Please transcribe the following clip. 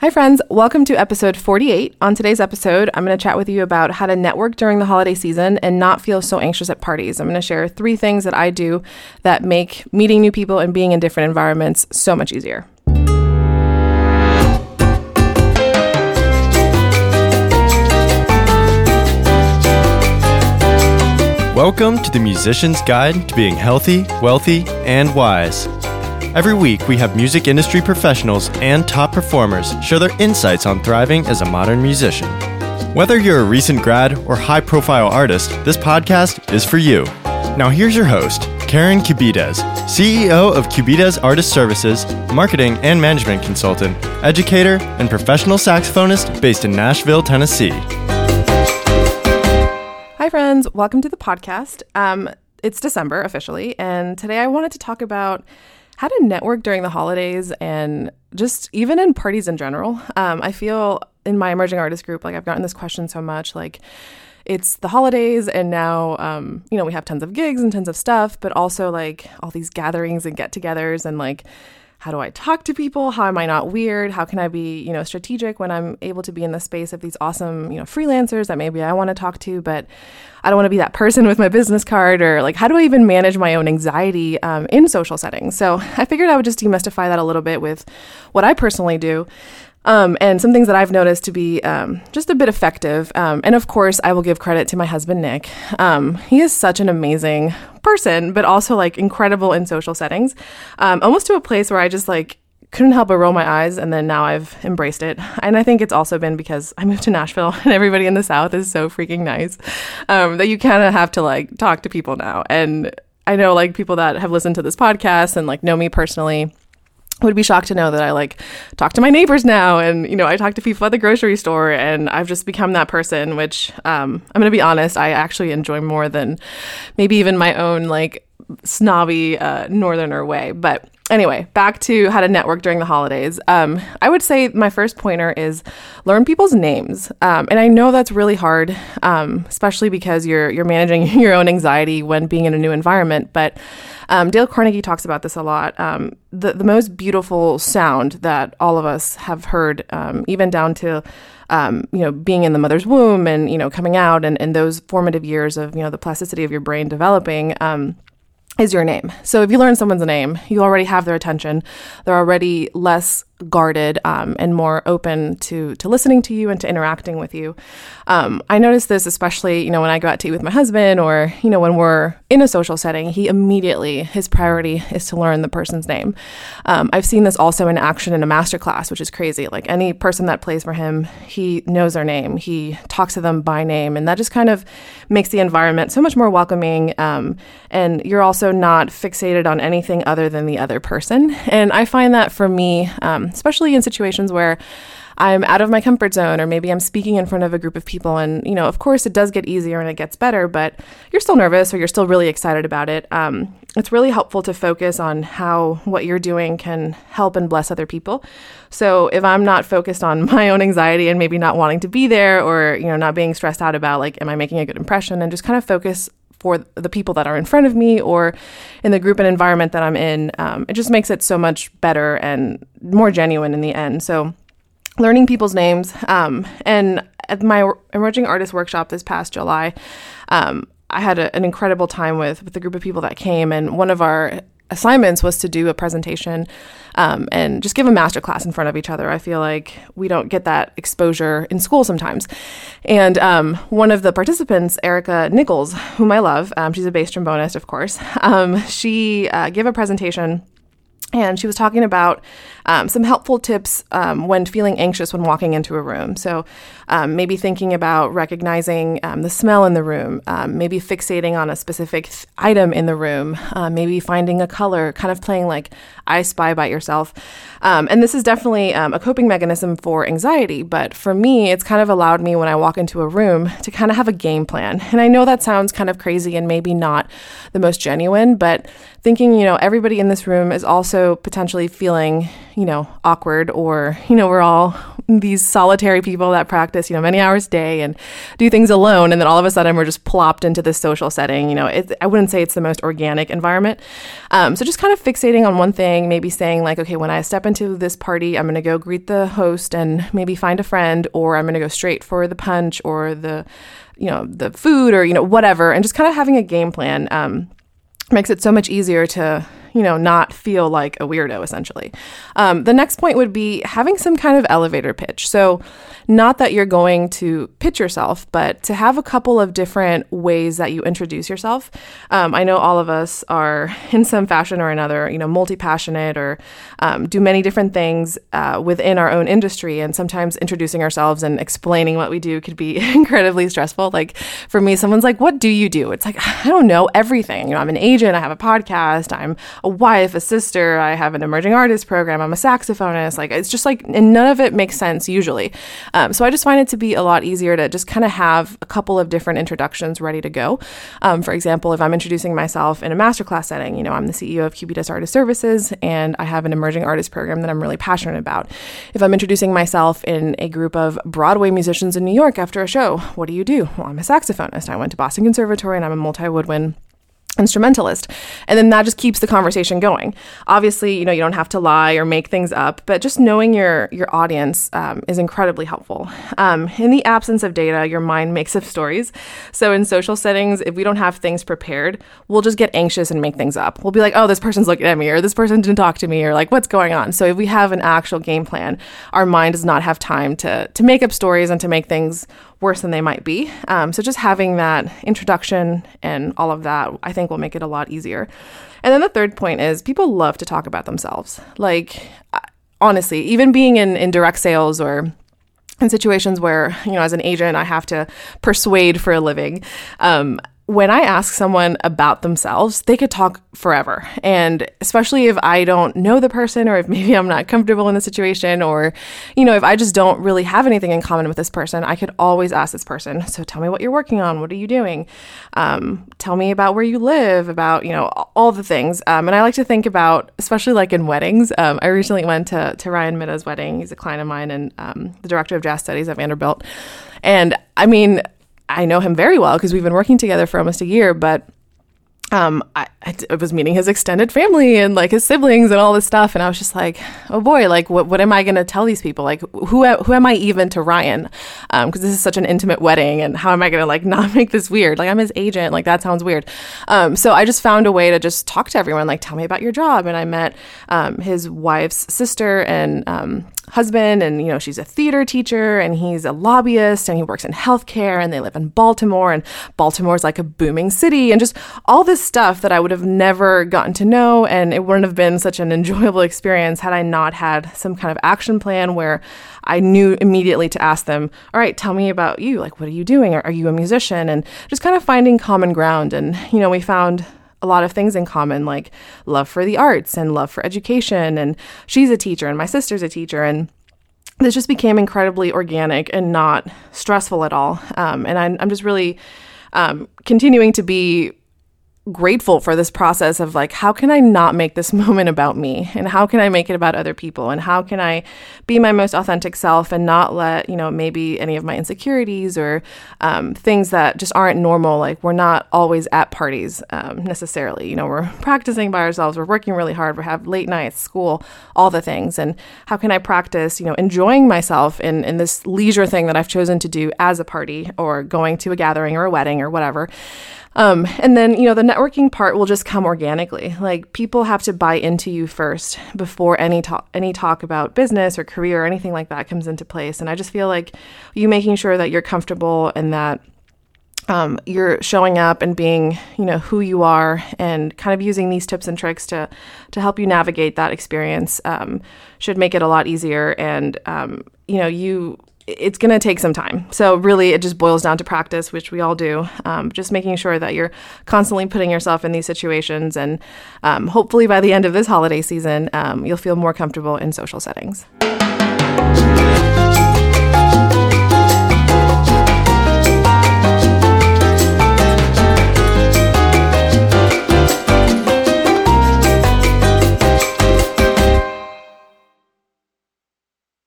Hi, friends. Welcome to episode 48. On today's episode, I'm going to chat with you about how to network during the holiday season and not feel so anxious at parties. I'm going to share three things that I do that make meeting new people and being in different environments so much easier. Welcome to the Musician's Guide to Being Healthy, Wealthy, and Wise. Every week, we have music industry professionals and top performers share their insights on thriving as a modern musician. Whether you're a recent grad or high profile artist, this podcast is for you. Now, here's your host, Karen Cubides, CEO of Cubides Artist Services, marketing and management consultant, educator, and professional saxophonist based in Nashville, Tennessee. Hi, friends. Welcome to the podcast. Um, it's December officially, and today I wanted to talk about how to network during the holidays and just even in parties in general. Um, I feel in my emerging artist group, like I've gotten this question so much, like it's the holidays and now um, you know we have tons of gigs and tons of stuff but also like all these gatherings and get-togethers and like how do I talk to people? How am I not weird? How can I be, you know, strategic when I'm able to be in the space of these awesome, you know, freelancers that maybe I want to talk to, but I don't want to be that person with my business card or like how do I even manage my own anxiety um, in social settings? So I figured I would just demystify that a little bit with what I personally do. Um, and some things that I've noticed to be um, just a bit effective. Um, and of course, I will give credit to my husband, Nick. Um, he is such an amazing person, but also like incredible in social settings, um, almost to a place where I just like couldn't help but roll my eyes. And then now I've embraced it. And I think it's also been because I moved to Nashville and everybody in the South is so freaking nice um, that you kind of have to like talk to people now. And I know like people that have listened to this podcast and like know me personally would be shocked to know that I like talk to my neighbors now and you know I talk to people at the grocery store and I've just become that person which um, I'm gonna be honest I actually enjoy more than maybe even my own like snobby uh, northerner way. But anyway, back to how to network during the holidays. Um, I would say my first pointer is learn people's names, um, and I know that's really hard, um, especially because you're you're managing your own anxiety when being in a new environment. But um, Dale Carnegie talks about this a lot. Um, the the most beautiful sound that all of us have heard, um, even down to um, you know, being in the mother's womb and, you know, coming out and, and those formative years of, you know, the plasticity of your brain developing, um, is your name. So if you learn someone's name, you already have their attention. They're already less guarded um, and more open to to listening to you and to interacting with you. Um, I notice this especially, you know, when I go out to eat with my husband, or you know, when we're in a social setting. He immediately his priority is to learn the person's name. Um, I've seen this also in action in a master class, which is crazy. Like any person that plays for him, he knows their name. He talks to them by name, and that just kind of makes the environment so much more welcoming. Um, and you're also not fixated on anything other than the other person. And I find that for me um, especially in situations where I'm out of my comfort zone or maybe I'm speaking in front of a group of people and you know of course it does get easier and it gets better but you're still nervous or you're still really excited about it. Um, it's really helpful to focus on how what you're doing can help and bless other people. So if I'm not focused on my own anxiety and maybe not wanting to be there or you know not being stressed out about like am I making a good impression and just kind of focus for the people that are in front of me or in the group and environment that I'm in. Um, it just makes it so much better and more genuine in the end. So, learning people's names. Um, and at my emerging artist workshop this past July, um, I had a, an incredible time with with the group of people that came, and one of our assignments was to do a presentation um, and just give a master class in front of each other. I feel like we don't get that exposure in school sometimes. And um, one of the participants, Erica Nichols, whom I love, um, she's a bass trombonist, of course, um, she uh, gave a presentation and she was talking about um, some helpful tips um, when feeling anxious when walking into a room. So, um, maybe thinking about recognizing um, the smell in the room, um, maybe fixating on a specific th- item in the room, uh, maybe finding a color, kind of playing like I spy by yourself. Um, and this is definitely a coping mechanism for anxiety. But for me, it's kind of allowed me when I walk into a room to kind of have a game plan. And I know that sounds kind of crazy and maybe not the most genuine, but thinking, you know, everybody in this room is also potentially feeling, you know, awkward or, you know, we're all these solitary people that practice, you know, many hours a day and do things alone. And then all of a sudden we're just plopped into this social setting. You know, it, I wouldn't say it's the most organic environment. Um, so just kind of fixating on one thing, maybe saying, like, okay, when I step into this party, I'm going to go greet the host and maybe find a friend, or I'm going to go straight for the punch or the, you know, the food or, you know, whatever. And just kind of having a game plan. Um, makes it so much easier to you know, not feel like a weirdo, essentially. Um, the next point would be having some kind of elevator pitch. So, not that you're going to pitch yourself, but to have a couple of different ways that you introduce yourself. Um, I know all of us are, in some fashion or another, you know, multi passionate or um, do many different things uh, within our own industry. And sometimes introducing ourselves and explaining what we do could be incredibly stressful. Like for me, someone's like, What do you do? It's like, I don't know everything. You know, I'm an agent, I have a podcast, I'm a wife, a sister, I have an emerging artist program, I'm a saxophonist. Like, it's just like, and none of it makes sense usually. Um, so I just find it to be a lot easier to just kind of have a couple of different introductions ready to go. Um, for example, if I'm introducing myself in a masterclass setting, you know, I'm the CEO of Cubides Artist Services and I have an emerging artist program that I'm really passionate about. If I'm introducing myself in a group of Broadway musicians in New York after a show, what do you do? Well, I'm a saxophonist. I went to Boston Conservatory and I'm a multi woodwind instrumentalist. And then that just keeps the conversation going. Obviously, you know, you don't have to lie or make things up, but just knowing your your audience um, is incredibly helpful. Um, in the absence of data, your mind makes up stories. So in social settings, if we don't have things prepared, we'll just get anxious and make things up. We'll be like, oh, this person's looking at me, or this person didn't talk to me, or like, what's going on? So if we have an actual game plan, our mind does not have time to to make up stories and to make things worse than they might be. Um, so just having that introduction and all of that, I think will make it a lot easier. And then the third point is people love to talk about themselves. Like, honestly, even being in, in direct sales or in situations where, you know, as an agent, I have to persuade for a living. Um, when I ask someone about themselves, they could talk forever. And especially if I don't know the person or if maybe I'm not comfortable in the situation or, you know, if I just don't really have anything in common with this person, I could always ask this person, so tell me what you're working on. What are you doing? Um, tell me about where you live, about, you know, all the things. Um, and I like to think about, especially like in weddings. Um, I recently went to, to Ryan Middagh's wedding. He's a client of mine and um, the director of jazz studies at Vanderbilt. And I mean, I know him very well because we've been working together for almost a year, but um, I, I, was meeting his extended family and like his siblings and all this stuff, and I was just like, oh boy, like what what am I gonna tell these people? Like who who am I even to Ryan? Because um, this is such an intimate wedding, and how am I gonna like not make this weird? Like I'm his agent, like that sounds weird. Um, so I just found a way to just talk to everyone, like tell me about your job, and I met um, his wife's sister and um, husband and you know she's a theater teacher and he's a lobbyist and he works in healthcare and they live in Baltimore and Baltimore's like a booming city and just all this stuff that I would have never gotten to know and it wouldn't have been such an enjoyable experience had I not had some kind of action plan where I knew immediately to ask them, all right, tell me about you. Like, what are you doing? Are, are you a musician? And just kind of finding common ground. And, you know, we found a lot of things in common, like love for the arts and love for education. And she's a teacher, and my sister's a teacher. And this just became incredibly organic and not stressful at all. Um, and I'm, I'm, just really um, continuing to be grateful for this process of like how can i not make this moment about me? And how can i make it about other people? And how can i be my most authentic self and not let you know maybe any of my insecurities or um, things that just aren't normal like we're not always at parties um, necessarily. You know we're practicing by ourselves we're working really hard we have late nights school all the things. And how can i practice you know enjoying myself in, in this leisure thing that i've chosen to do as a party or going to a gathering or a wedding or whatever um, and then, you know, the networking part will just come organically. Like people have to buy into you first before any talk, any talk about business or career or anything like that comes into place. And I just feel like you making sure that you're comfortable and that um, you're showing up and being, you know, who you are, and kind of using these tips and tricks to to help you navigate that experience um, should make it a lot easier. And um, you know, you it's going to take some time. So, really, it just boils down to practice, which we all do. Um, just making sure that you're constantly putting yourself in these situations. And um, hopefully, by the end of this holiday season, um, you'll feel more comfortable in social settings.